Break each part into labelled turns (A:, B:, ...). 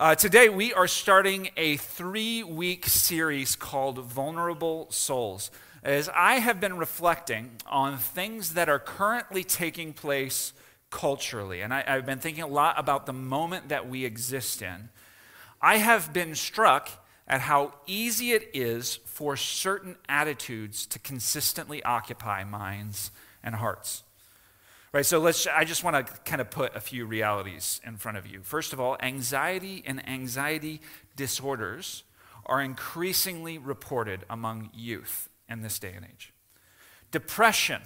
A: Uh, today, we are starting a three week series called Vulnerable Souls. As I have been reflecting on things that are currently taking place culturally, and I, I've been thinking a lot about the moment that we exist in, I have been struck at how easy it is for certain attitudes to consistently occupy minds and hearts. Right, so let's, I just want to kind of put a few realities in front of you. First of all, anxiety and anxiety disorders are increasingly reported among youth in this day and age. Depression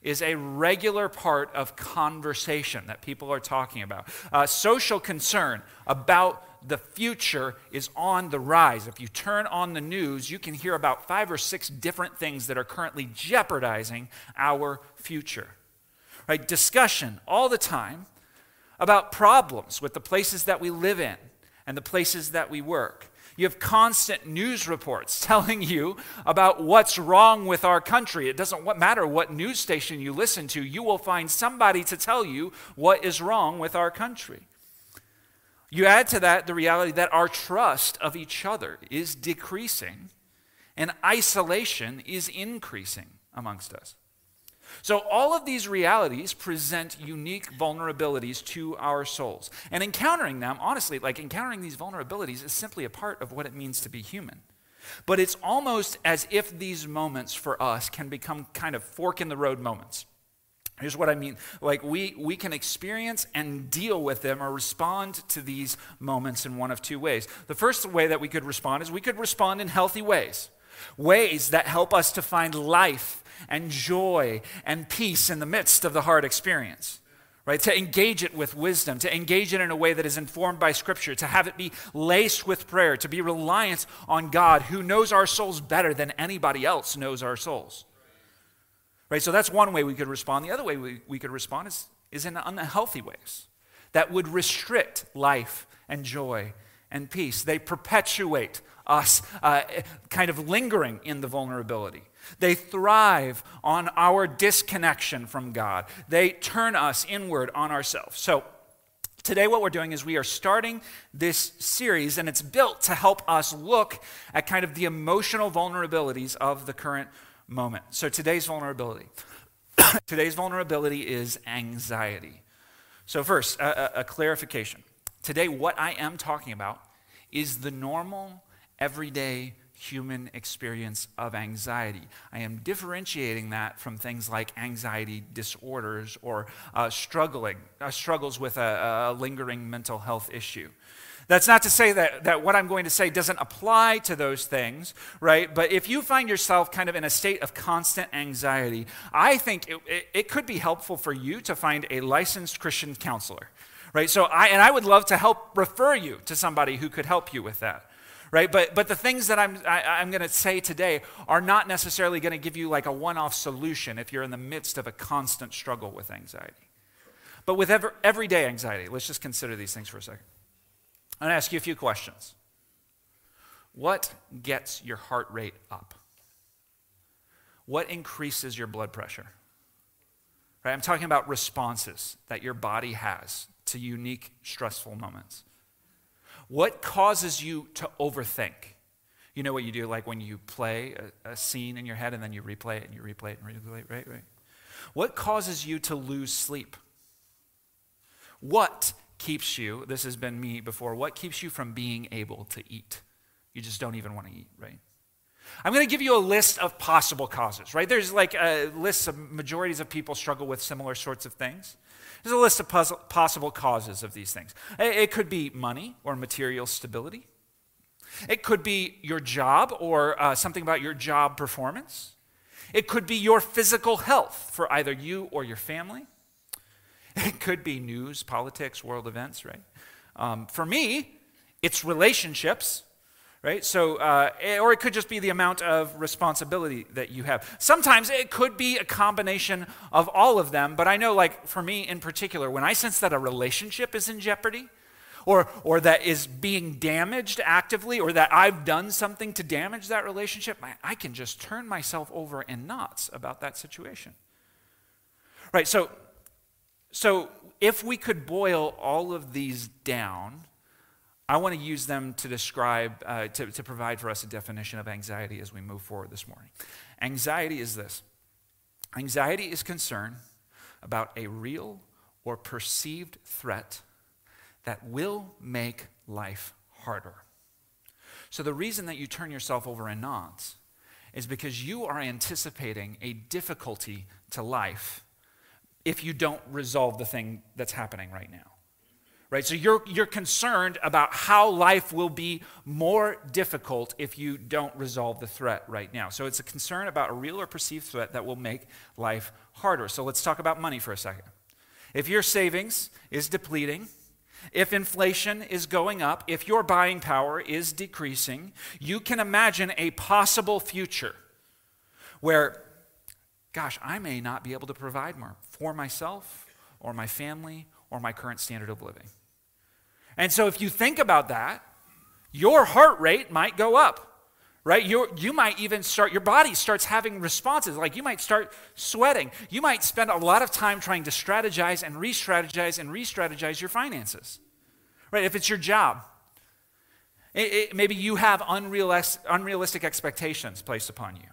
A: is a regular part of conversation that people are talking about. Uh, social concern about the future is on the rise. If you turn on the news, you can hear about five or six different things that are currently jeopardizing our future right? Discussion all the time about problems with the places that we live in and the places that we work. You have constant news reports telling you about what's wrong with our country. It doesn't matter what news station you listen to, you will find somebody to tell you what is wrong with our country. You add to that the reality that our trust of each other is decreasing and isolation is increasing amongst us. So, all of these realities present unique vulnerabilities to our souls. And encountering them, honestly, like encountering these vulnerabilities is simply a part of what it means to be human. But it's almost as if these moments for us can become kind of fork in the road moments. Here's what I mean. Like, we, we can experience and deal with them or respond to these moments in one of two ways. The first way that we could respond is we could respond in healthy ways, ways that help us to find life and joy and peace in the midst of the hard experience. Right? To engage it with wisdom, to engage it in a way that is informed by Scripture, to have it be laced with prayer, to be reliant on God who knows our souls better than anybody else knows our souls. Right? So that's one way we could respond. The other way we, we could respond is, is in unhealthy ways that would restrict life and joy and peace. They perpetuate us uh, kind of lingering in the vulnerability. They thrive on our disconnection from God. They turn us inward on ourselves. So, today, what we're doing is we are starting this series, and it's built to help us look at kind of the emotional vulnerabilities of the current moment. So, today's vulnerability. today's vulnerability is anxiety. So, first, a, a clarification. Today, what I am talking about is the normal, everyday human experience of anxiety. I am differentiating that from things like anxiety disorders or uh, struggling, uh, struggles with a, a lingering mental health issue. That's not to say that, that what I'm going to say doesn't apply to those things, right? But if you find yourself kind of in a state of constant anxiety, I think it, it, it could be helpful for you to find a licensed Christian counselor, right? So I, and I would love to help refer you to somebody who could help you with that right? But, but the things that I'm, I, am i am going to say today are not necessarily going to give you like a one off solution if you're in the midst of a constant struggle with anxiety. But with ever, everyday anxiety, let's just consider these things for a second. I'm going to ask you a few questions. What gets your heart rate up? What increases your blood pressure? Right? I'm talking about responses that your body has to unique stressful moments. What causes you to overthink? You know what you do, like when you play a, a, scene in your head and then you replay it and you replay it and replay it, right? Right. What causes you to lose sleep? What keeps you, this has been me before, what keeps you from being able to eat? You just don't even want to eat, right? I'm going to give you a list of possible causes, right? There's like uh, a list of majorities of people struggle with similar sorts of things. There's a list of possible causes of these things. It could be money or material stability. It could be your job or uh, something about your job performance. It could be your physical health for either you or your family. It could be news, politics, world events, right? Um, for me, it's relationships right? So, uh, or it could just be the amount of responsibility that you have. Sometimes it could be a combination of all of them, but I know, like, for me in particular, when I sense that a relationship is in jeopardy, or, or that is being damaged actively, or that I've done something to damage that relationship, I, I can just turn myself over in knots about that situation. Right, so, so if we could boil all of these down, I want to use them to describe, uh, to, to provide for us a definition of anxiety as we move forward this morning. Anxiety is this anxiety is concern about a real or perceived threat that will make life harder. So, the reason that you turn yourself over in knots is because you are anticipating a difficulty to life if you don't resolve the thing that's happening right now. Right? So you're, you're concerned about how life will be more difficult if you don't resolve the threat right now. So it's a concern about a real or perceived threat that will make life harder. So let's talk about money for a second. If your savings is depleting, if inflation is going up, if your buying power is decreasing, you can imagine a possible future where, gosh, I may not be able to provide more for myself or my family or my current standard of living. And so if you think about that, your heart rate might go up right? You you might even start your body starts having responses. Like you might start sweating. You might spend a lot of time trying to strategize and re-strategize and re-strategize your finances right? If it's your job it, it, maybe you have unrealistic, unrealistic expectations placed upon you.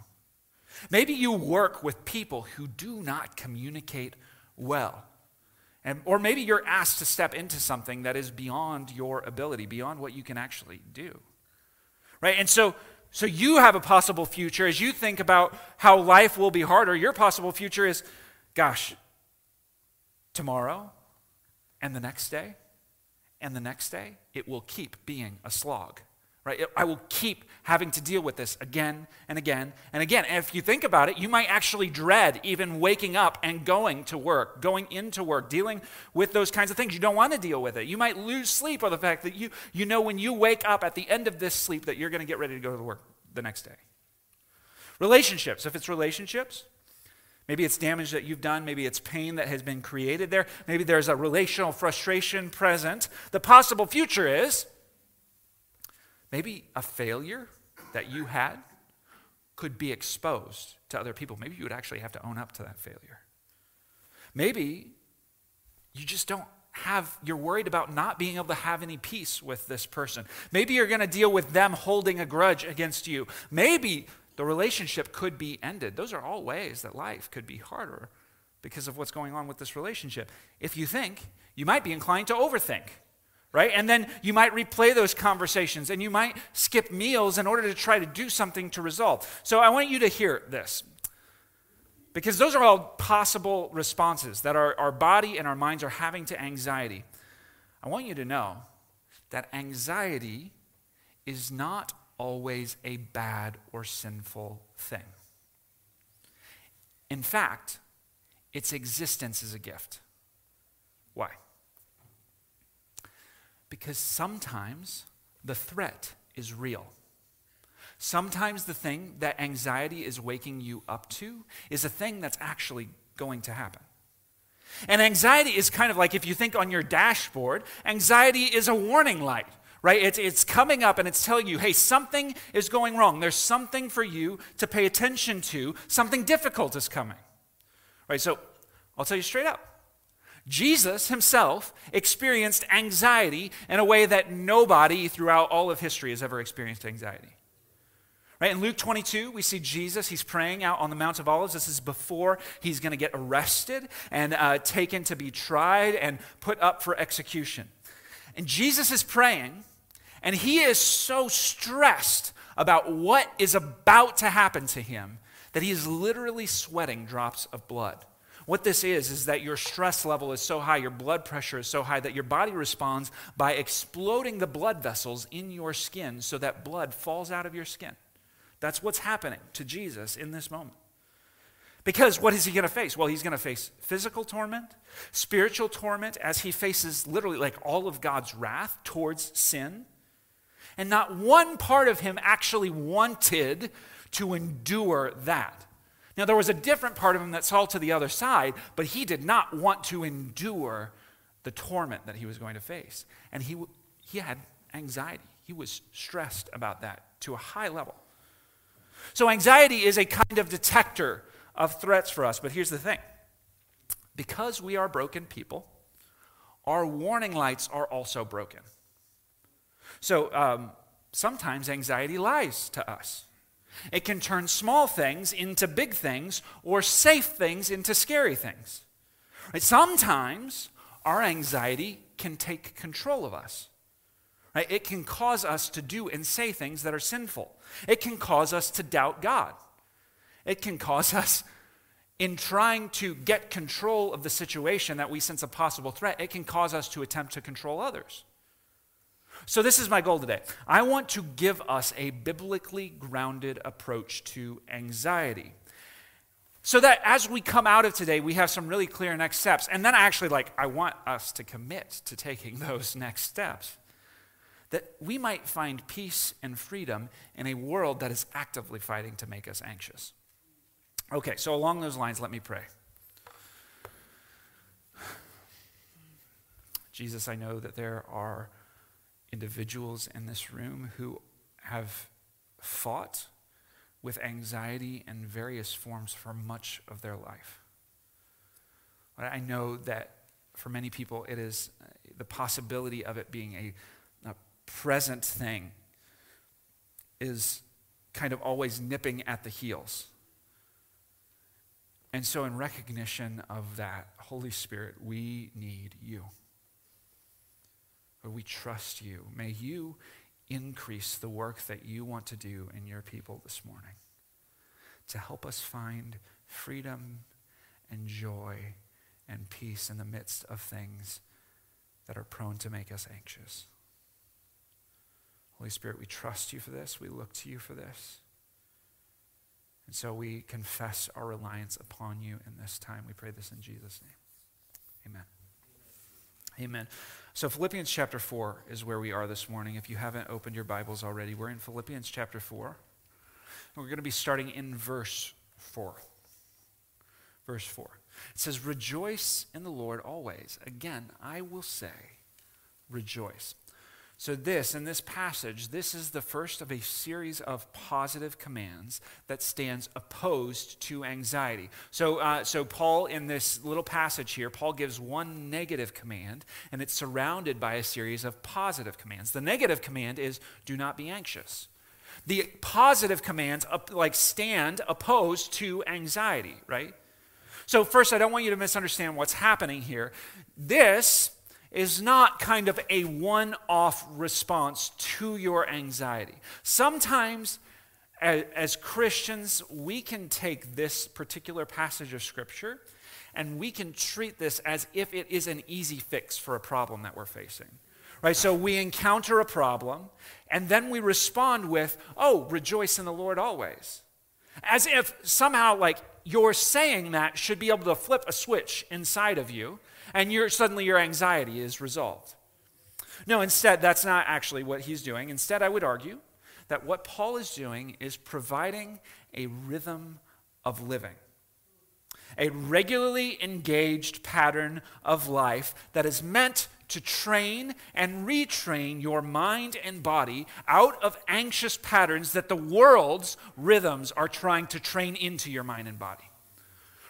A: Maybe you work with people who do not communicate well and, or maybe you're asked to step into something that is beyond your ability, beyond what you can actually do. Right? And so, so you have a possible future as you think about how life will be harder. Your possible future is, gosh, tomorrow and the next day and the next day, it will keep being a slog right? I will keep having to deal with this again and again and again. And if you think about it, you might actually dread even waking up and going to work, going into work, dealing with those kinds of things. You don't want to deal with it. You might lose sleep or the fact that you, you know when you wake up at the end of this sleep that you're going to get ready to go to work the next day. Relationships, if it's relationships, Maybe it's damage that you've done. Maybe it's pain that has been created there. Maybe there's a relational frustration present. The possible future is Maybe a failure that you had could be exposed to other people. Maybe you would actually have to own up to that failure. Maybe you just don't have, you're worried about not being able to have any peace with this person. Maybe you're going to deal with them holding a grudge against you. Maybe the relationship could be ended. Those are all ways that life could be harder because of what's going on with this relationship. If you think, you might be inclined to overthink right? And then you might replay those conversations and you might skip meals in order to try to do something to resolve. So I want you to hear this. Because those are all possible responses that our, our body and our minds are having to anxiety. I want you to know that anxiety is not always a bad or sinful thing. In fact, its existence is a gift. Why? Because sometimes the threat is real. Sometimes the thing that anxiety is waking you up to is a thing that's actually going to happen. And anxiety is kind of like if you think on your dashboard, anxiety is a warning light, right? It's, it's coming up and it's telling you, hey, something is going wrong. There's something for you to pay attention to. Something difficult is coming, right? So I'll tell you straight up Jesus himself experienced anxiety in a way that nobody throughout all of history has ever experienced anxiety. Right? In Luke 22, we see Jesus. He's praying out on the Mount of Olives. This is before he's going to get arrested and uh, taken to be tried and put up for execution. And Jesus is praying, and he is so stressed about what is about to happen to him that he is literally sweating drops of blood. What this is, is that your stress level is so high, your blood pressure is so high that your body responds by exploding the blood vessels in your skin so that blood falls out of your skin. That's what's happening to Jesus in this moment. Because what is he going to face? Well, he's going to face physical torment, spiritual torment, as he faces literally like all of God's wrath towards sin. And not one part of him actually wanted to endure that. Now, there was a different part of him that saw to the other side, but he did not want to endure the torment that he was going to face. And he, he had anxiety. He was stressed about that to a high level. So, anxiety is a kind of detector of threats for us. But here's the thing because we are broken people, our warning lights are also broken. So um, sometimes anxiety lies to us. It can turn small things into big things or safe things into scary things. Right? Sometimes our anxiety can take control of us. Right? It can cause us to do and say things that are sinful. It can cause us to doubt God. It can cause us, in trying to get control of the situation that we sense a possible threat, it can cause us to attempt to control others. So, this is my goal today. I want to give us a biblically grounded approach to anxiety. So that as we come out of today, we have some really clear next steps. And then actually like, I want us to commit to taking those next steps. That we might find peace and freedom in a world that is actively fighting to make us anxious. Okay, so along those lines, let me pray. Jesus, I know that there are individuals in this room who have fought with anxiety in various forms for much of their life. I know that for many people, it is uh, the possibility of it being a, a present thing is kind of always nipping at the heels. And so, in recognition of that, Holy Spirit, we need you. Lord, we trust you. May you increase the work that you want to do in your people this morning to help us find freedom and joy and peace in the midst of things that are prone to make us anxious. Holy Spirit, we trust you for this. We look to you for this. And so we confess our reliance upon you in this time. We pray this in Jesus' name. Amen. Amen. So, Philippians chapter 4 is where we are this morning. If you haven't opened your Bibles already, we're in Philippians chapter 4. We're going to be starting in verse 4. Verse 4. It says, Rejoice in the Lord always. Again, I will say, rejoice. So, this, in this passage, this is the first of a series of positive commands that stands opposed to anxiety. So, uh, so, Paul, in this little passage here, Paul gives one negative command, and it's surrounded by a series of positive commands. The negative command is do not be anxious. The positive commands, like, stand opposed to anxiety, right? So, first, I don't want you to misunderstand what's happening here. This is not kind of a one off response to your anxiety. Sometimes, as, Christians, we can take this particular passage of Scripture and we can treat this as if it is an easy fix for a problem that we're facing. Right? So we encounter a problem and then we respond with, oh, rejoice in the Lord always. As if somehow, like, your saying that should be able to flip a switch inside of you and you suddenly your anxiety is resolved. No, instead, that's not actually what he's doing. Instead, I would argue that what Paul is doing is providing a rhythm of living, a regularly engaged pattern of life that is meant to train and retrain your mind and body out of anxious patterns that the world's rhythms are trying to train into your mind and body.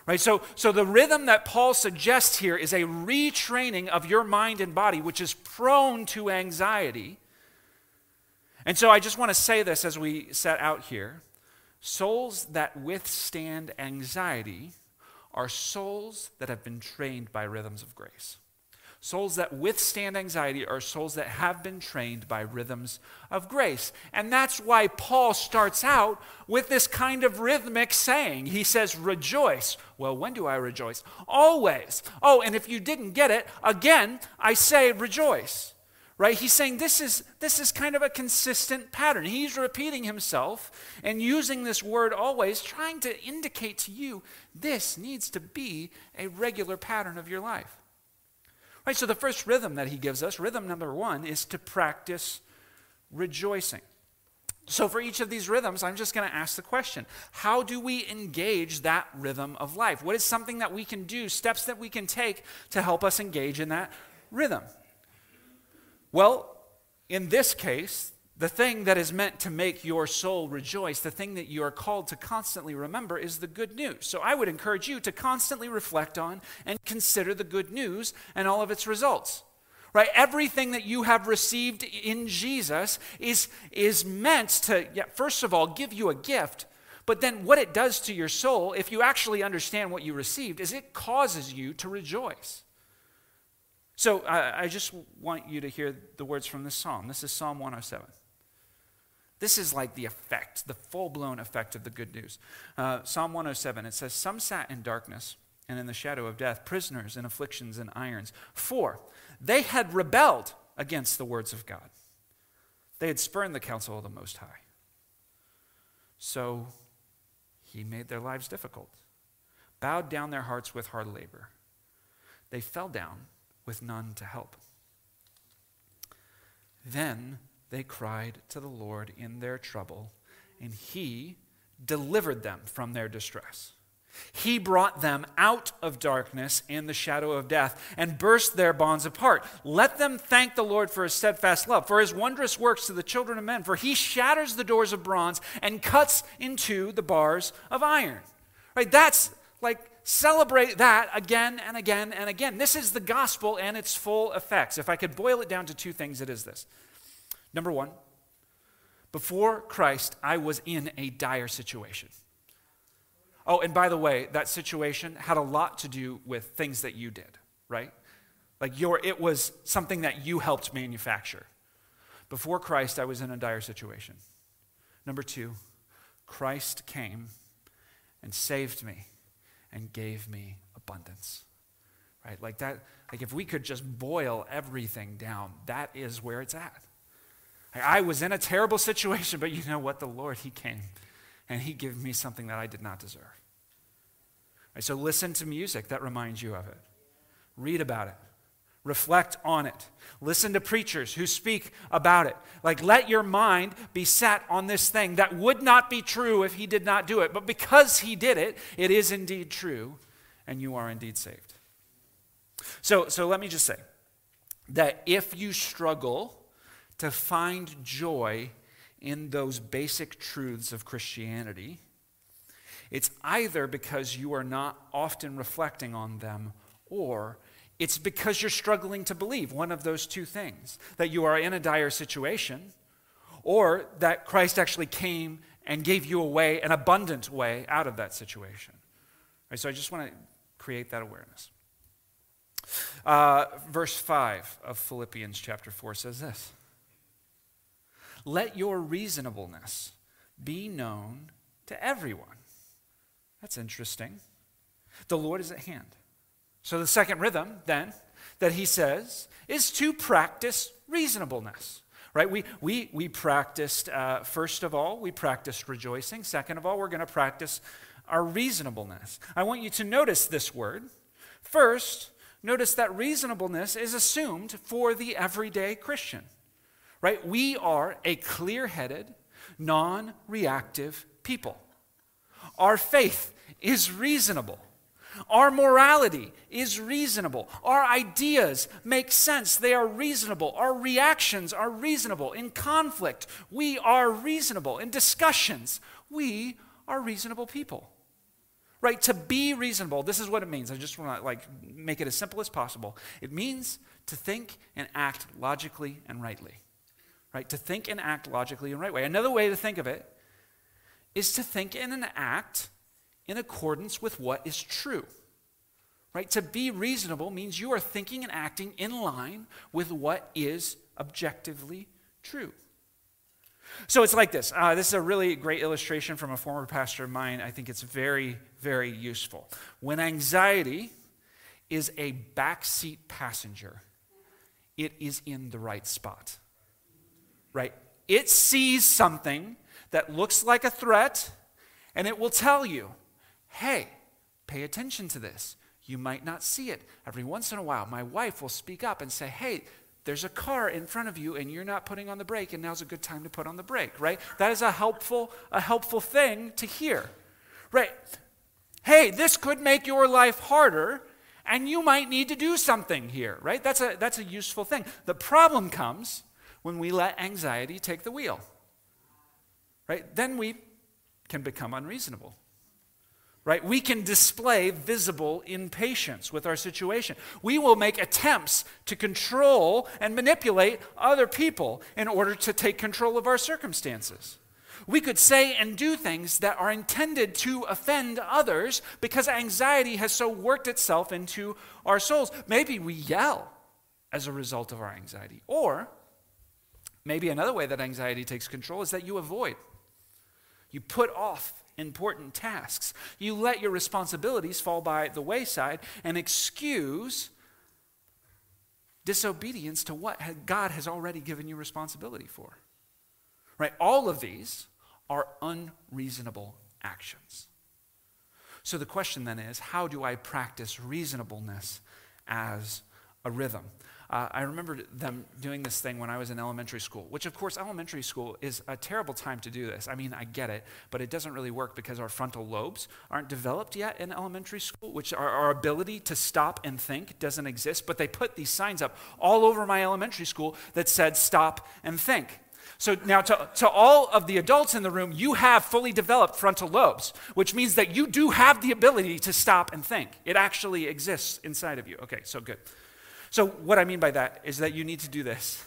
A: Right? So, so the rhythm that Paul suggests here is a retraining of your mind and body, which is prone to anxiety. And so I just want to say this as we set out here. Souls that withstand anxiety are souls that have been trained by rhythms of grace. Souls that withstand anxiety are souls that have been trained by rhythms of grace. And that's why Paul starts out with this kind of rhythmic saying. He says, Rejoice. Well, when do I rejoice? Always. Oh, and if you didn't get it, again, I say rejoice. Right? He's saying this is, this is kind of a consistent pattern. He's repeating himself and using this word always, trying to indicate to you this needs to be a regular pattern of your life. Right, so the first rhythm that he gives us, rhythm number one, is to practice rejoicing. So, for each of these rhythms, I'm just going to ask the question How do we engage that rhythm of life? What is something that we can do, steps that we can take to help us engage in that rhythm? Well, in this case, the thing that is meant to make your soul rejoice, the thing that you are called to constantly remember, is the good news. So I would encourage you to constantly reflect on and consider the good news and all of its results. right? Everything that you have received in Jesus is, is meant to, yeah, first of all, give you a gift. But then what it does to your soul, if you actually understand what you received, is it causes you to rejoice. So uh, I just want you to hear the words from this psalm. This is Psalm 107. This is like the effect, the full blown effect of the good news. Uh, Psalm 107, it says, Some sat in darkness and in the shadow of death, prisoners in afflictions and irons. For they had rebelled against the words of God, they had spurned the counsel of the Most High. So he made their lives difficult, bowed down their hearts with hard labor. They fell down with none to help. Then they cried to the Lord in their trouble, and he delivered them from their distress. He brought them out of darkness and the shadow of death and burst their bonds apart. Let them thank the Lord for his steadfast love, for his wondrous works to the children of men, for he shatters the doors of bronze and cuts into the bars of iron. Right? That's like celebrate that again and again and again. This is the gospel and its full effects. If I could boil it down to two things, it is this. Number one, before Christ, I was in a dire situation. Oh, and by the way, that situation had a lot to do with things that you did, right? Like your it was something that you helped manufacture. Before Christ, I was in a dire situation. Number 2, Christ came and saved me and gave me abundance. Right? Like that like if we could just boil everything down, that is where it's at. I was in a terrible situation, but you know what? The Lord, He came and He gave me something that I did not deserve. Right, so listen to music that reminds you of it. Read about it. Reflect on it. Listen to preachers who speak about it. Like, let your mind be set on this thing that would not be true if he did not do it. But because he did it, it is indeed true, and you are indeed saved. So, so let me just say that if you struggle to find joy in those basic truths of Christianity, it's either because you are not often reflecting on them or it's because you're struggling to believe one of those two things that you are in a dire situation or that Christ actually came and gave you a way, an abundant way out of that situation. Right, so I just want to create that awareness. Uh, verse 5 of Philippians chapter 4 says this let your reasonableness be known to everyone. That's interesting. The Lord is at hand. So, the second rhythm, then, that he says is to practice reasonableness. Right? We, we, we practiced, uh, first of all, we practiced rejoicing. Second of all, we're going to practice our reasonableness. I want you to notice this word. First, notice that reasonableness is assumed for the everyday Christian right? We are a clear headed, non reactive people. Our faith is reasonable. Our morality is reasonable. Our ideas make sense. They are reasonable. Our reactions are reasonable. In conflict, we are reasonable. In discussions, we are reasonable people. Right? To be reasonable, this is what it means. I just want to like make it as simple as possible. It means to think and act logically and rightly right? To think and act logically in the right way. Another way to think of it is to think and act in accordance with what is true. Right? To be reasonable means you are thinking and acting in line with what is objectively true. So it's like this. Uh, this is a really great illustration from a former pastor of mine. I think it's very, very useful. When anxiety is a backseat passenger, it is in the right spot right? It sees something that looks like a threat, and it will tell you, hey, pay attention to this. You might not see it. Every once in a while, my wife will speak up and say, hey, there's a car in front of you and you're not putting on the brake and now's a good time to put on the brake right that is a helpful a helpful thing to hear right hey this could make your life harder and you might need to do something here right that's a that's a useful thing the problem comes when we let anxiety take the wheel. Right? Then we can become unreasonable. right? We can display visible impatience with our situation. We will make attempts to control and manipulate other people in order to take control of our circumstances. We could say and do things that are intended to offend others because anxiety has so worked itself into our souls. Maybe we yell as a result of our anxiety. Or maybe another way that anxiety takes control is that you avoid, you put off important tasks. You let your responsibilities fall by the wayside and excuse disobedience to what God has already given you responsibility for. Right? All of these are unreasonable actions. So the question then is how do I practice reasonableness as a rhythm? Uh, I remember them doing this thing when I was in elementary school, which, of course, elementary school is a terrible time to do this. I mean, I get it, but it doesn't really work because our frontal lobes aren't developed yet in elementary school, which our, our ability to stop and think doesn't exist. But they put these signs up all over my elementary school that said, stop and think. So now, to, to all of the adults in the room, you have fully developed frontal lobes, which means that you do have the ability to stop and think. It actually exists inside of you. Okay, so good. So, what I mean by that is that you need to do this.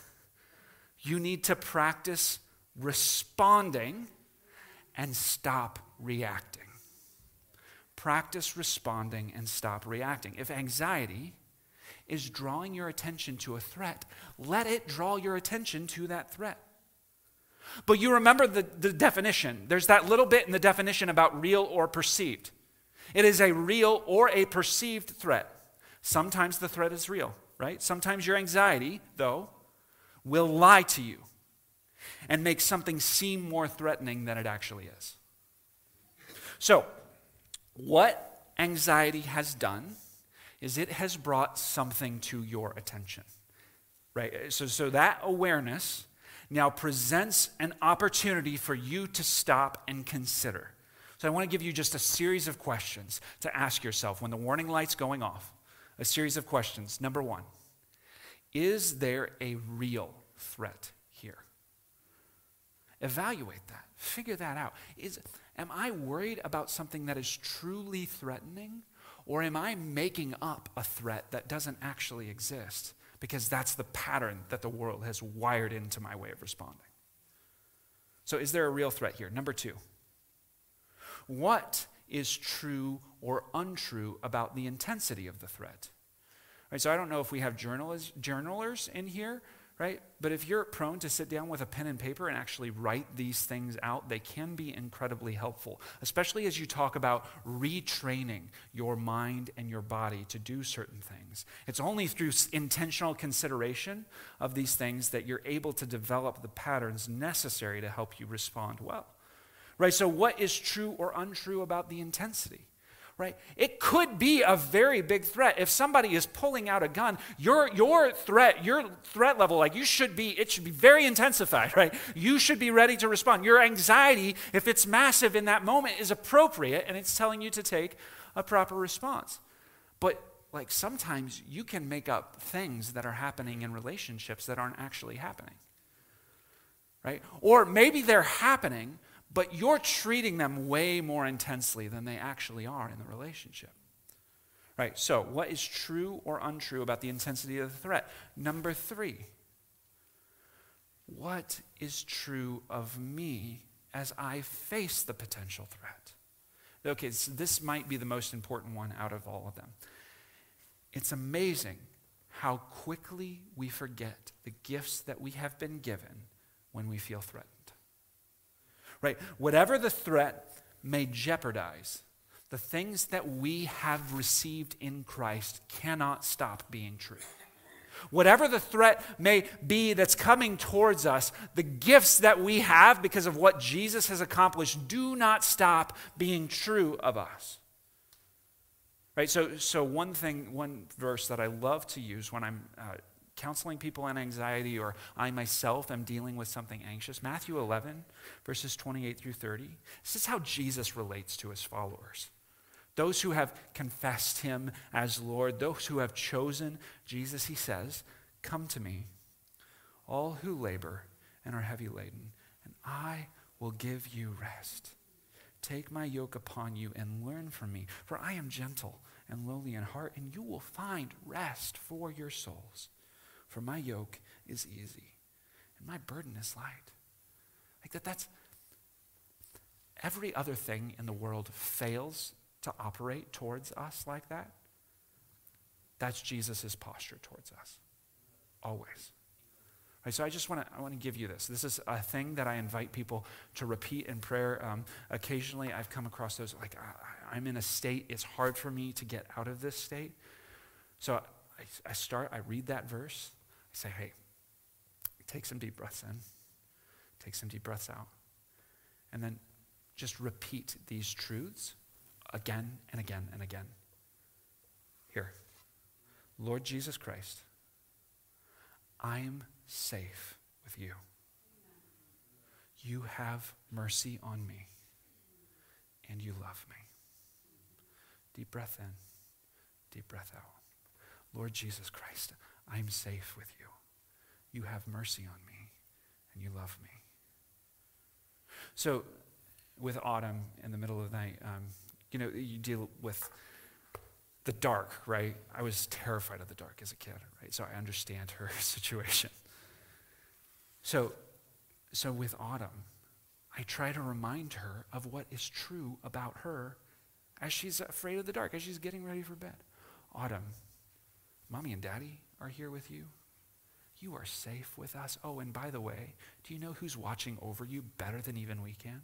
A: You need to practice responding and stop reacting. Practice responding and stop reacting. If anxiety is drawing your attention to a threat, let it draw your attention to that threat. But you remember the, the definition. There's that little bit in the definition about real or perceived. It is a real or a perceived threat. Sometimes the threat is real, right? Sometimes your anxiety, though, will lie to you and make something seem more threatening than it actually is. So, what anxiety has done is it has brought something to your attention. Right? So, so that awareness now presents an opportunity for you to stop and consider. So I want to give you just a series of questions to ask yourself when the warning light's going off. A series of questions. Number one, is there a real threat here? Evaluate that. Figure that out. Is, am I worried about something that is truly threatening? Or am I making up a threat that doesn't actually exist? Because that's the pattern that the world has wired into my way of responding. So, is there a real threat here? Number two, what is true or untrue about the intensity of the threat? Right, so I don't know if we have journalers, journalers in here, right? But if you're prone to sit down with a pen and paper and actually write these things out, they can be incredibly helpful, especially as you talk about retraining your mind and your body to do certain things. It's only through intentional consideration of these things that you're able to develop the patterns necessary to help you respond well. Right? So, what is true or untrue about the intensity? right? It could be a very big threat. If somebody is pulling out a gun, your, your threat, your threat level, like you should be, it should be very intensified, right? You should be ready to respond. Your anxiety, if it's massive in that moment, is appropriate and it's telling you to take a proper response. But like sometimes you can make up things that are happening in relationships that aren't actually happening. Right? Or maybe they're happening, but you're treating them way more intensely than they actually are in the relationship. Right, so what is true or untrue about the intensity of the threat? Number three, what is true of me as I face the potential threat? Okay, so this might be the most important one out of all of them. It's amazing how quickly we forget the gifts that we have been given when we feel threatened right? Whatever the threat may jeopardize, the things that we have received in Christ cannot stop being true. Whatever the threat may be that's coming towards us, the gifts that we have because of what Jesus has accomplished do not stop being true of us. Right? So, so one thing, one verse that I love to use when I'm uh, counseling people on anxiety or I myself am dealing with something anxious. Matthew 11, verses 28 through 30. This is how Jesus relates to his followers. Those who have confessed him as Lord, those who have chosen Jesus, he says, Come to me, all who labor and are heavy laden, and I will give you rest. Take my yoke upon you and learn from me, for I am gentle and lowly in heart, and you will find rest for your souls. For my yoke is easy and my burden is light. Like that, that's every other thing in the world fails to operate towards us like that. That's Jesus' posture towards us. Always. Right, so I just want to I want to give you this. This is a thing that I invite people to repeat in prayer. Um, occasionally, I've come across those like I, am in a state. It's hard for me to get out of this state. So I, I start. I read that verse. I say, "Hey, take some deep breaths in. Take some deep breaths out, and then just repeat these truths again and again and again. Here, Lord Jesus Christ, I'm safe with you. You have mercy on me, and you love me. Deep breath in, deep breath out. Lord Jesus Christ, I'm safe with you. You have mercy on me, and you love me. So, with Autumn in the middle of the night, um, you know, you deal with the dark, right? I was terrified of the dark as a kid, right? So I understand her situation. So, so with Autumn, I try to remind her of what is true about her as she's afraid of the dark, as she's getting ready for bed. Autumn, mommy and daddy are here with you. You are safe with us. Oh, and by the way, do you know who's watching over you better than even we can?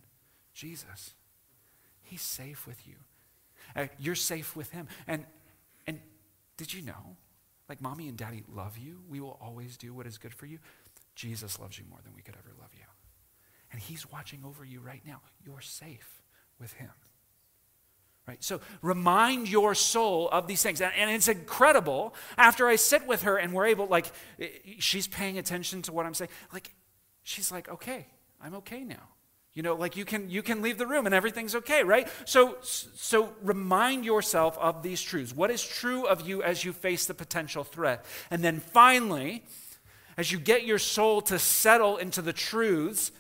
A: Jesus. He's safe with you. Uh, you're safe with him. And, and did you know? Like, mommy and daddy love you. We will always do what is good for you. Jesus loves you more than we could ever love you. And he's watching over you right now. You're safe with him. Right? So remind your soul of these things. And, and, it's incredible after I sit with her and we're able, like, she's paying attention to what I'm saying. Like, she's like, okay, I'm okay now. You know, like you can you can leave the room and everything's okay, right? So so remind yourself of these truths. What is true of you as you face the potential threat? And then finally, as you get your soul to settle into the truths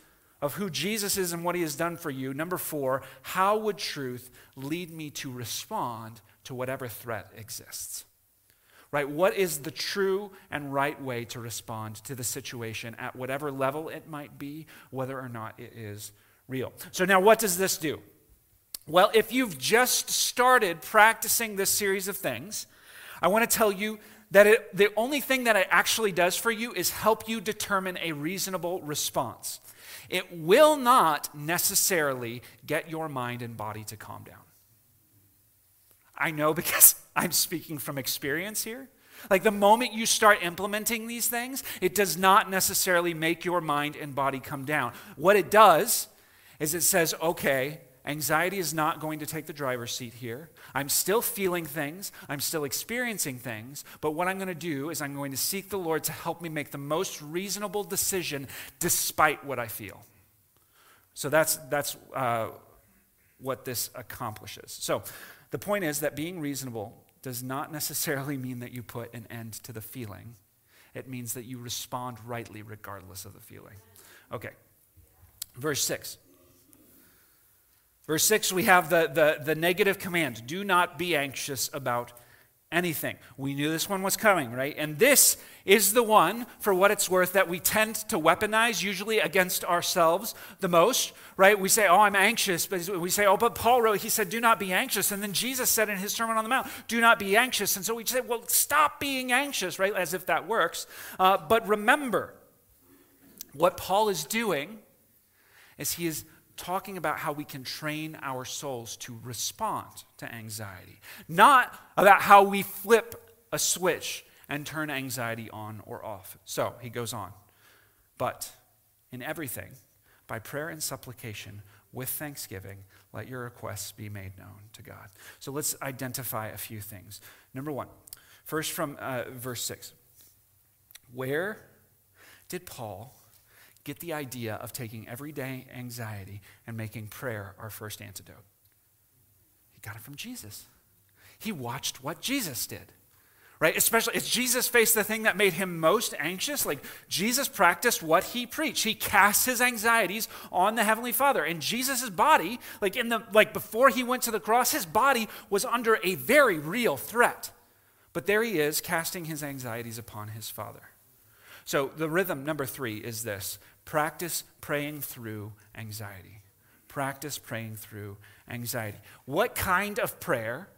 A: of who Jesus is and what he has done for you, number 4, how would truth lead me to respond to whatever threat exists? right? What is the true and right way to respond to the situation at whatever level it might be, whether or not it is real? So, now what does this do? Well, if you've just started practicing this series of things, I want to tell you that it, the only thing that it actually does for you is help you determine a reasonable response. It will not necessarily get your mind and body to calm down. I know because I'm speaking from experience here. Like the moment you start implementing these things, it does not necessarily make your mind and body come down. What it does is it says, okay, anxiety is not going to take the driver's seat here. I'm still feeling things, I'm still experiencing things, but what I'm going to do is I'm going to seek the Lord to help me make the most reasonable decision despite what I feel. So that's, that's uh, what this accomplishes. So, the point is that being reasonable does not necessarily mean that you put an end to the feeling. It means that you respond rightly regardless of the feeling. Okay. Verse 6. Verse 6, we have the, the, the negative command do not be anxious about anything. We knew this one was coming, right? And this is the one, for what it's worth, that we tend to weaponize, usually against ourselves the most, right? We say, Oh, I'm anxious. But we say, Oh, but Paul wrote, he said, Do not be anxious. And then Jesus said in his Sermon on the Mount, Do not be anxious. And so we say, Well, stop being anxious, right? As if that works. Uh, but remember, what Paul is doing is he is talking about how we can train our souls to respond to anxiety, not about how we flip a switch and turn anxiety on or off. So he goes on. But in everything, by prayer and supplication, with thanksgiving, let your requests be made known to God. So let's identify a few things. Number one, first from uh, verse 6. Where did Paul get the idea of taking everyday anxiety and making prayer our first antidote. He got it from Jesus. He watched what Jesus did. right? Especially as Jesus faced the thing that made him most anxious, like Jesus practiced what he preached. He cast his anxieties on the heavenly Father. And Jesus' body, like in the like before he went to the cross, his body was under a very real threat. But there he is casting his anxieties upon his Father. So the rhythm number 3 is this. Practice praying through anxiety. Practice praying through anxiety. What kind of prayer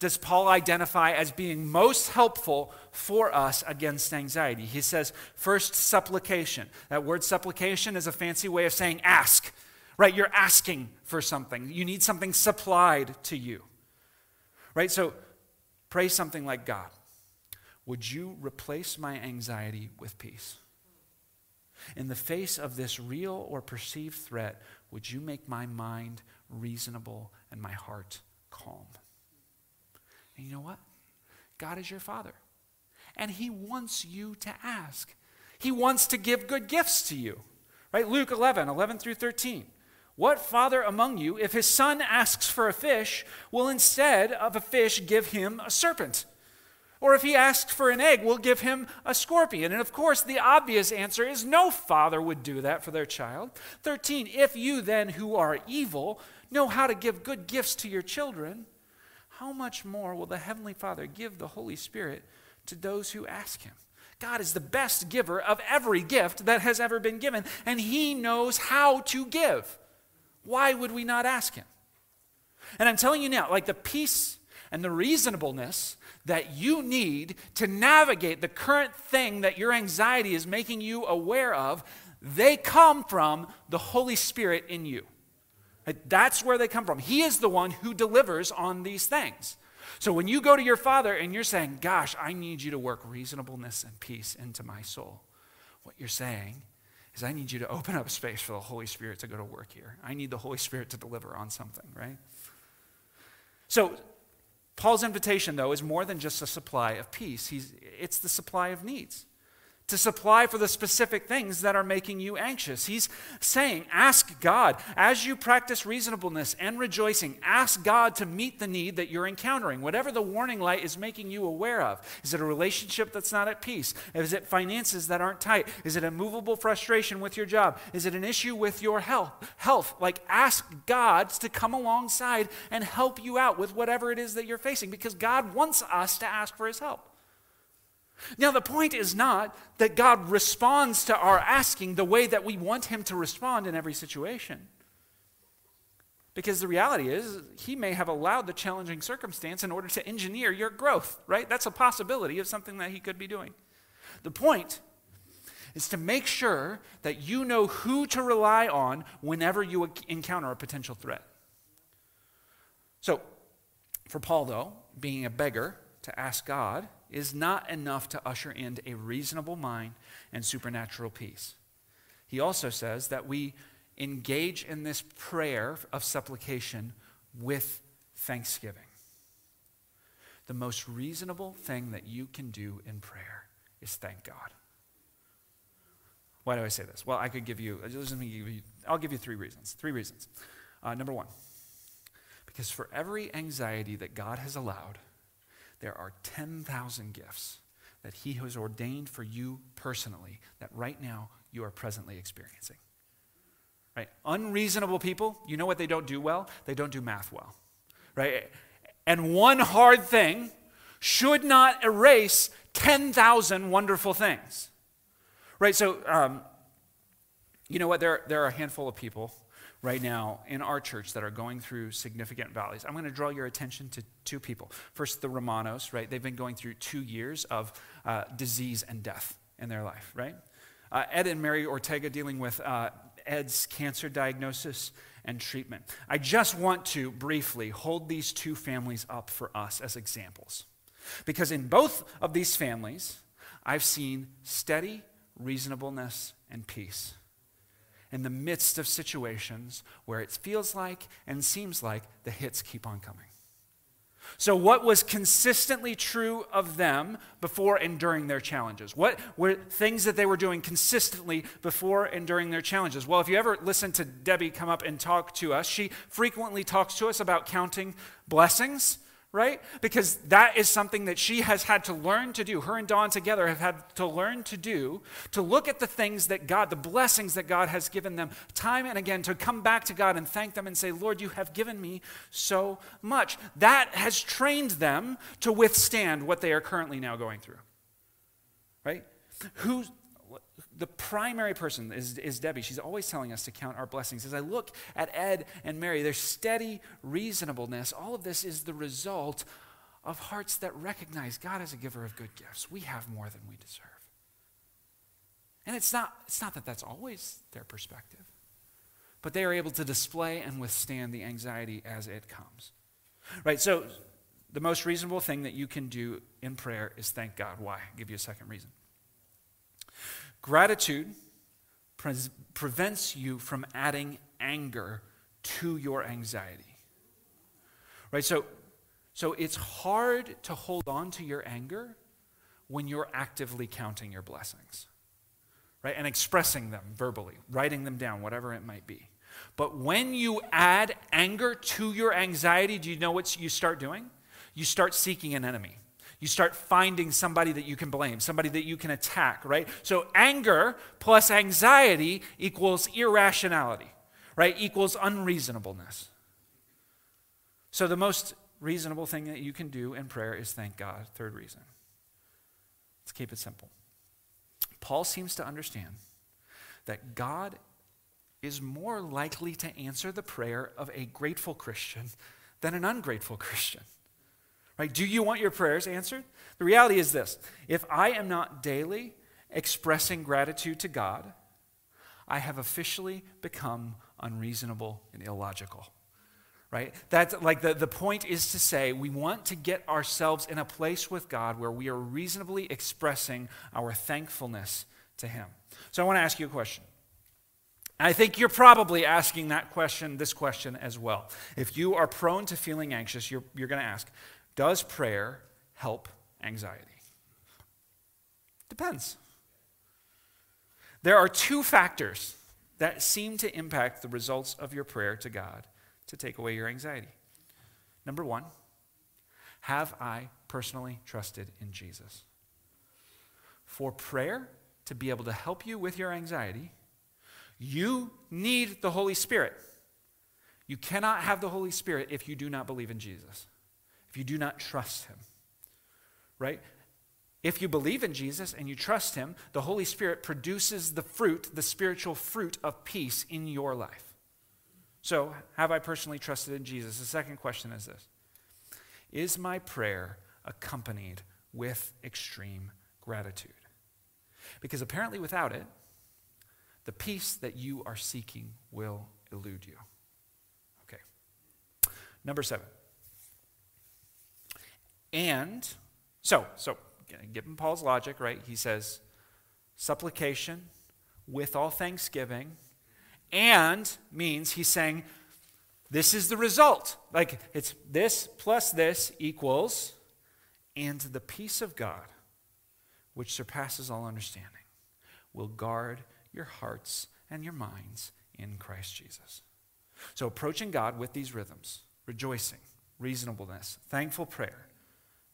A: does Paul identify as being most helpful for us against anxiety? He says, first, supplication. That word supplication is a fancy way of saying ask, right? You're asking for something, you need something supplied to you, right? So pray something like God, would you replace my anxiety with peace? In the face of this real or perceived threat, would you make my mind reasonable and my heart calm? And you know what? God is your Father. And He wants you to ask. He wants to give good gifts to you. Right? Luke 11, 11 through 13. What father among you, if his son asks for a fish, will instead of a fish give him a serpent? Or if he asks for an egg, we'll give him a scorpion? And of course, the obvious answer is no father would do that for their child. 13. If you then, who are evil, know how to give good gifts to your children, how much more will the Heavenly Father give the Holy Spirit to those who ask Him? God is the best giver of every gift that has ever been given, and He knows how to give. Why would we not ask Him? And I'm telling you now, like the peace and the reasonableness that you need to navigate the current thing that your anxiety is making you aware of, they come from the Holy Spirit in you. That's where they come from. He is the one who delivers on these things. So when you go to your father and you're saying, Gosh, I need you to work reasonableness and peace into my soul, what you're saying is, I need you to open up space for the Holy Spirit to go to work here. I need the Holy Spirit to deliver on something, right? So Paul's invitation, though, is more than just a supply of peace, He's, it's the supply of needs to supply for the specific things that are making you anxious. He's saying, ask God, as you practice reasonableness and rejoicing, ask God to meet the need that you're encountering, whatever the warning light is making you aware of. Is it a relationship that's not at peace? Is it finances that aren't tight? Is it a movable frustration with your job? Is it an issue with your health? Health. Like ask God to come alongside and help you out with whatever it is that you're facing because God wants us to ask for his help. Now, the point is not that God responds to our asking the way that we want Him to respond in every situation. Because the reality is, He may have allowed the challenging circumstance in order to engineer your growth, right? That's a possibility of something that He could be doing. The point is to make sure that you know who to rely on whenever you encounter a potential threat. So, for Paul, though, being a beggar to ask God, is not enough to usher in a reasonable mind and supernatural peace. He also says that we engage in this prayer of supplication with thanksgiving. The most reasonable thing that you can do in prayer is thank God. Why do I say this? Well, I could give you, I'll give you three reasons. Three reasons. Uh, number one, because for every anxiety that God has allowed, there are 10,000 gifts that He has ordained for you personally that right now you are presently experiencing. Right? Unreasonable people, you know what they don't do well? They don't do math well. Right? And one hard thing should not erase 10,000 wonderful things. Right? So, um, you know what? There, there are a handful of people right now in our church that are going through significant valleys. I'm going to draw your attention to two people. First, the Romanos, right? They've been going through two years of uh, disease and death in their life, right? Uh, Ed and Mary Ortega dealing with uh, Ed's cancer diagnosis and treatment. I just want to briefly hold these two families up for us as examples. Because in both of these families, I've seen steady reasonableness and peace in the midst of situations where it feels like and seems like the hits keep on coming. So, what was consistently true of them before and during their challenges? What were things that they were doing consistently before and during their challenges? Well, if you ever listen to Debbie come up and talk to us, she frequently talks to us about counting blessings, right? Because that is something that she has had to learn to do. Her and Dawn together have had to learn to do, to look at the things that God, the blessings that God has given them time and again, to come back to God and thank them and say, Lord, you have given me so much. That has trained them to withstand what they are currently now going through, right? Who, the primary person is, is Debbie. She's always telling us to count our blessings. As I look at Ed and Mary, their steady reasonableness, all of this is the result of hearts that recognize God as a giver of good gifts. We have more than we deserve. And it's not, it's not that that's always their perspective, but they are able to display and withstand the anxiety as it comes. Right? So, the most reasonable thing that you can do in prayer is thank God. Why? I'll give you a second reason. Gratitude pre- prevents you from adding anger to your anxiety. Right? So, so it's hard to hold on to your anger when you're actively counting your blessings. Right? And expressing them verbally, writing them down, whatever it might be. But when you add anger to your anxiety, do you know what you start doing? You start seeking an enemy. You start finding somebody that you can blame, somebody that you can attack, right? So anger plus anxiety equals irrationality, right? Equals unreasonableness. So the most reasonable thing that you can do in prayer is thank God. Third reason. Let's keep it simple. Paul seems to understand that God is more likely to answer the prayer of a grateful Christian than an ungrateful Christian. Right? Do you want your prayers answered? The reality is this if I am not daily expressing gratitude to God, I have officially become unreasonable and illogical. Right? That's like the, the point is to say we want to get ourselves in a place with God where we are reasonably expressing our thankfulness to Him. So I want to ask you a question. I think you're probably asking that question, this question as well. If you are prone to feeling anxious, you're, you're going to ask, does prayer help anxiety? Depends. There are two factors that seem to impact the results of your prayer to God to take away your anxiety. Number one, have I personally trusted in Jesus? For prayer to be able to help you with your anxiety, you need the Holy Spirit. You cannot have the Holy Spirit if you do not believe in Jesus if you do not trust him. Right? If you believe in Jesus and you trust him, the Holy Spirit produces the fruit, the spiritual fruit of peace in your life. So, have I personally trusted in Jesus? The second question is this Is my prayer accompanied with extreme gratitude? Because apparently, without it, the peace that you are seeking will elude you. Okay. Number seven. And so, so given Paul's logic, right? He says, supplication with all thanksgiving, and means he's saying, this is the result. Like it's this plus this equals, and the peace of God, which surpasses all understanding, will guard your hearts and your minds in Christ Jesus. So, approaching God with these rhythms, rejoicing, reasonableness, thankful prayer,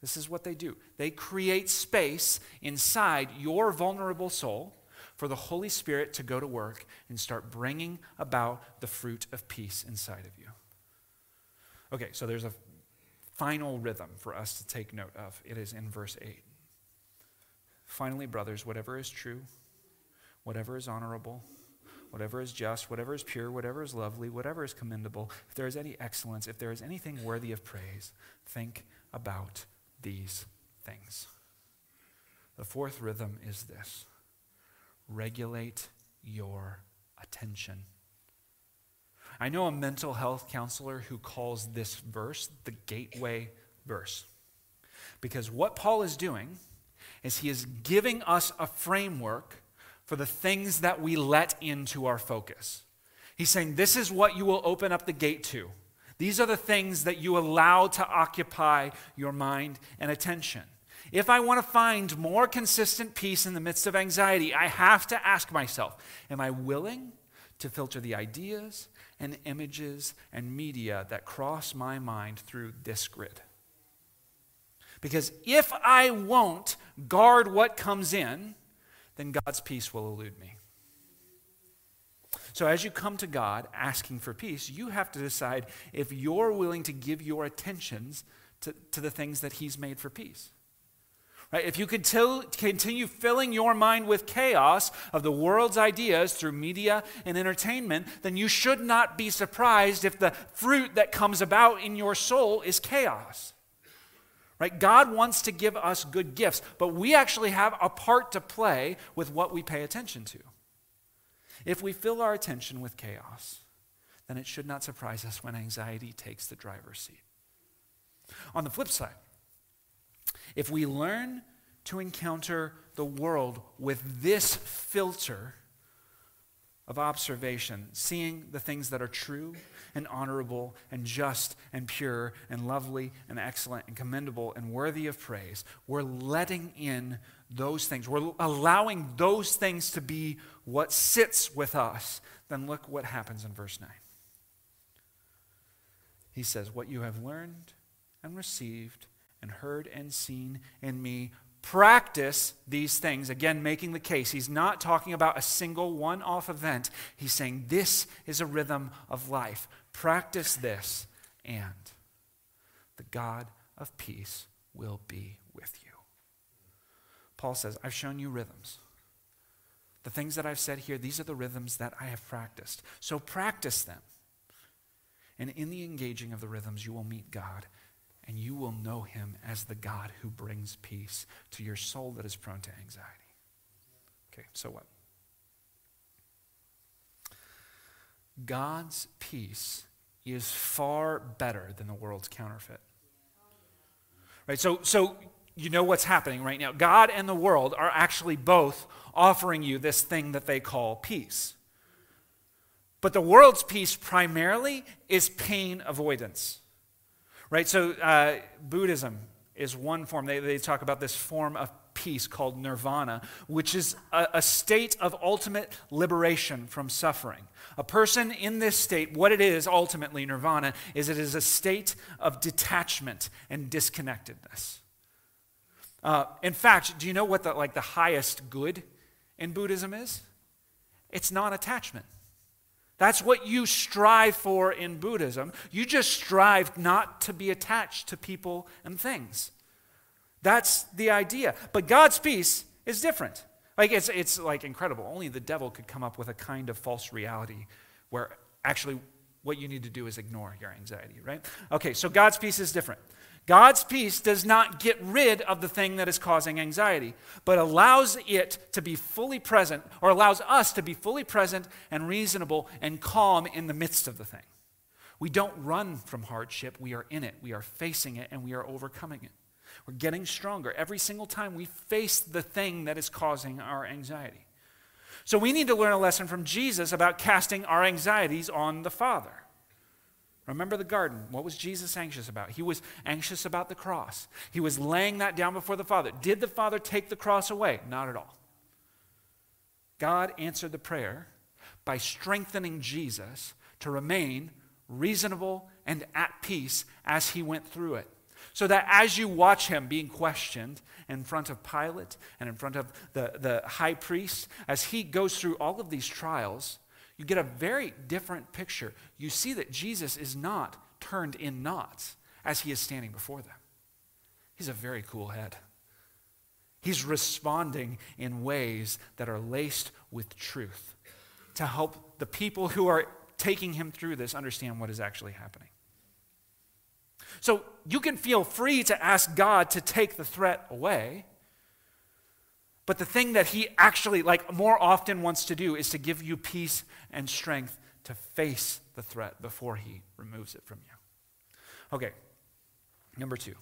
A: this is what they do. They create space inside your vulnerable soul for the Holy Spirit to go to work and start bringing about the fruit of peace inside of you. Okay, so there's a final rhythm for us to take note of. It is in verse 8. Finally, brothers, whatever is true, whatever is honorable, whatever is just, whatever is pure, whatever is lovely, whatever is commendable, if there is any excellence, if there is anything worthy of praise, think about these things. The fourth rhythm is this regulate your attention. I know a mental health counselor who calls this verse the gateway verse. Because what Paul is doing is he is giving us a framework for the things that we let into our focus. He's saying, This is what you will open up the gate to. These are the things that you allow to occupy your mind and attention. If I want to find more consistent peace in the midst of anxiety, I have to ask myself Am I willing to filter the ideas and images and media that cross my mind through this grid? Because if I won't guard what comes in, then God's peace will elude me. So, as you come to God asking for peace, you have to decide if you're willing to give your attentions to, to the things that He's made for peace. Right? If you continue filling your mind with chaos of the world's ideas through media and entertainment, then you should not be surprised if the fruit that comes about in your soul is chaos. Right? God wants to give us good gifts, but we actually have a part to play with what we pay attention to. If we fill our attention with chaos, then it should not surprise us when anxiety takes the driver's seat. On the flip side, if we learn to encounter the world with this filter of observation, seeing the things that are true and honorable and just and pure and lovely and excellent and commendable and worthy of praise, we're letting in those things. We're allowing those things to be what sits with us. Then look what happens in verse 9. He says, What you have learned and received and heard and seen in me, practice these things. Again, making the case. He's not talking about a single one off event. He's saying this is a rhythm of life. Practice this, and the God of peace will be with you. Paul says, I've shown you rhythms. The things that I've said here, these are the rhythms that I have practiced. So practice them. And in the engaging of the rhythms, you will meet God and you will know him as the God who brings peace to your soul that is prone to anxiety. Okay, so what? God's peace is far better than the world's counterfeit. Right? So so you know what's happening right now. God and the world are actually both offering you this thing that they call peace. But the world's peace primarily is pain avoidance. Right? So, uh, Buddhism is one form. They, they talk about this form of peace called nirvana, which is a, a, state of ultimate liberation from suffering. A person in this state, what it is ultimately, nirvana, is it is a state of detachment and disconnectedness. Uh, in fact, do you know what the, like the highest good in Buddhism is? It's non attachment. That's what you strive for in Buddhism. You just strive not to be attached to people and things. That's the idea. But God's peace is different. Like it's, it's like incredible. Only the devil could come up with a kind of false reality where actually what you need to do is ignore your anxiety, right? Okay, so God's peace is different. God's peace does not get rid of the thing that is causing anxiety, but allows it to be fully present, or allows us to be fully present and reasonable and calm in the midst of the thing. We don't run from hardship, we are in it, we are facing it, and we are overcoming it. We're getting stronger every single time we face the thing that is causing our anxiety. So we need to learn a lesson from Jesus about casting our anxieties on the Father. Remember the garden. What was Jesus anxious about? He was anxious about the cross. He was laying that down before the Father. Did the Father take the cross away? Not at all. God answered the prayer by strengthening Jesus to remain reasonable and at peace as he went through it. So that as you watch him being questioned in front of Pilate and in front of the, the high priest, as he goes through all of these trials, you get a very different picture. You see that Jesus is not turned in knots as he is standing before them. He's a very cool head. He's responding in ways that are laced with truth to help the people who are taking him through this understand what is actually happening. So you can feel free to ask God to take the threat away. But the thing that he actually, like, more often wants to do is to give you peace and strength to face the threat before he removes it from you. Okay, number two.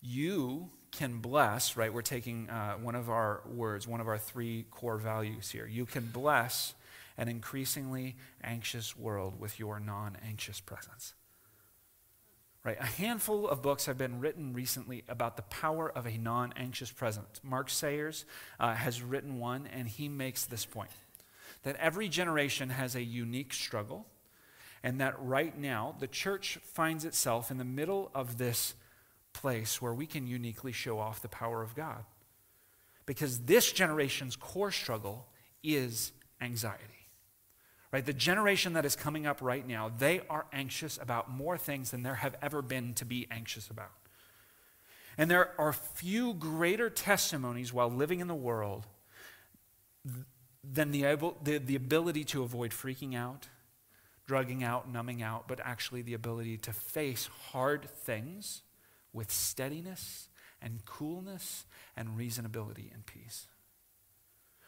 A: You can bless, right? We're taking uh, one of our words, one of our three core values here. You can bless an increasingly anxious world with your non anxious presence. Right? A handful of books have been written recently about the power of a non anxious presence. Mark Sayers uh, has written one, and he makes this point that every generation has a unique struggle, and that right now the church finds itself in the middle of this place where we can uniquely show off the power of God. Because this generation's core struggle is anxiety. Right? The generation that is coming up right now, they are anxious about more things than there have ever been to be anxious about. And there are few greater testimonies while living in the world than the, the, the ability to avoid freaking out, drugging out, numbing out, but actually the ability to face hard things with steadiness and coolness and reasonability and peace.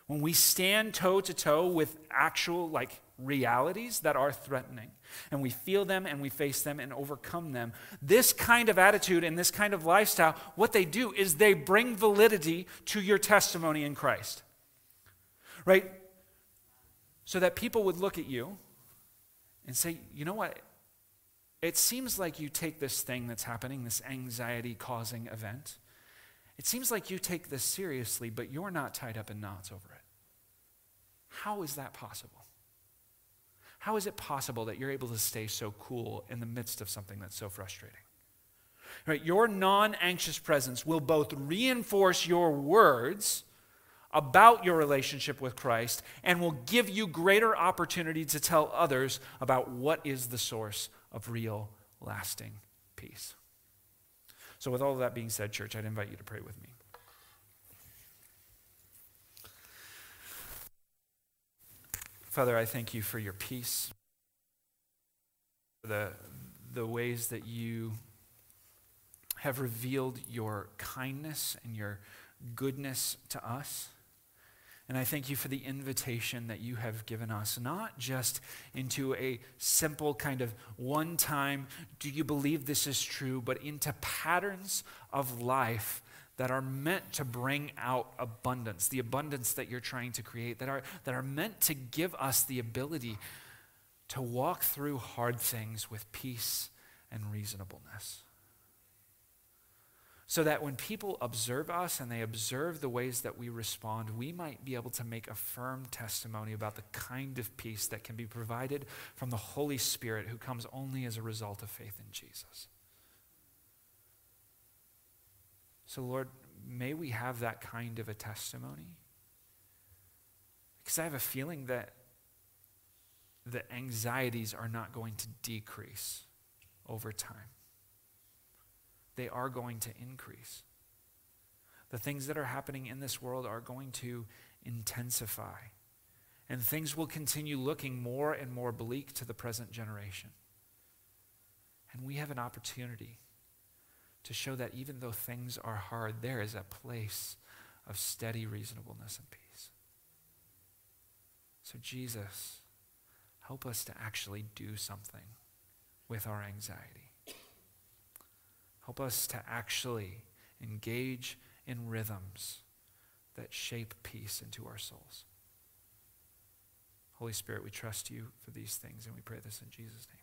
A: When we stand toe to toe with actual, like, realities that are threatening, and we feel them and we face them and overcome them, this kind of attitude and this kind of lifestyle, what they do is they bring validity to your testimony in Christ. Right? So that people would look at you and say, you know what? It seems like you take this thing that's happening, this anxiety causing event, it seems like you take this seriously, but you're not tied up in knots over it. How is that possible? How is it possible that you're able to stay so cool in the midst of something that's so frustrating? Right, your non anxious presence will both reinforce your words about your relationship with Christ and will give you greater opportunity to tell others about what is the source of real, lasting peace. So, with all of that being said, church, I'd invite you to pray with me. Father, I thank you for your peace, for the, the ways that you have revealed your kindness and your goodness to us. And I thank you for the invitation that you have given us, not just into a simple kind of one time, do you believe this is true, but into patterns of life that are meant to bring out abundance, the abundance that you're trying to create, that are, that are meant to give us the ability to walk through hard things with peace and reasonableness so that when people observe us and they observe the ways that we respond, we might be able to make a firm testimony about the kind of peace that can be provided from the Holy Spirit who comes only as a result of faith in Jesus. So, Lord, may we have that kind of a testimony. Because I have a feeling that the anxieties are not going to decrease over time they are going to increase. The things that are happening in this world are going to intensify. And things will continue looking more and more bleak to the present generation. And we have an opportunity to show that even though things are hard, there is a place of steady reasonableness and peace. So, Jesus, help us to actually do something with our anxiety. Help us to actually engage in rhythms that shape peace into our souls. Holy Spirit, we trust you for these things and we pray this in Jesus' name.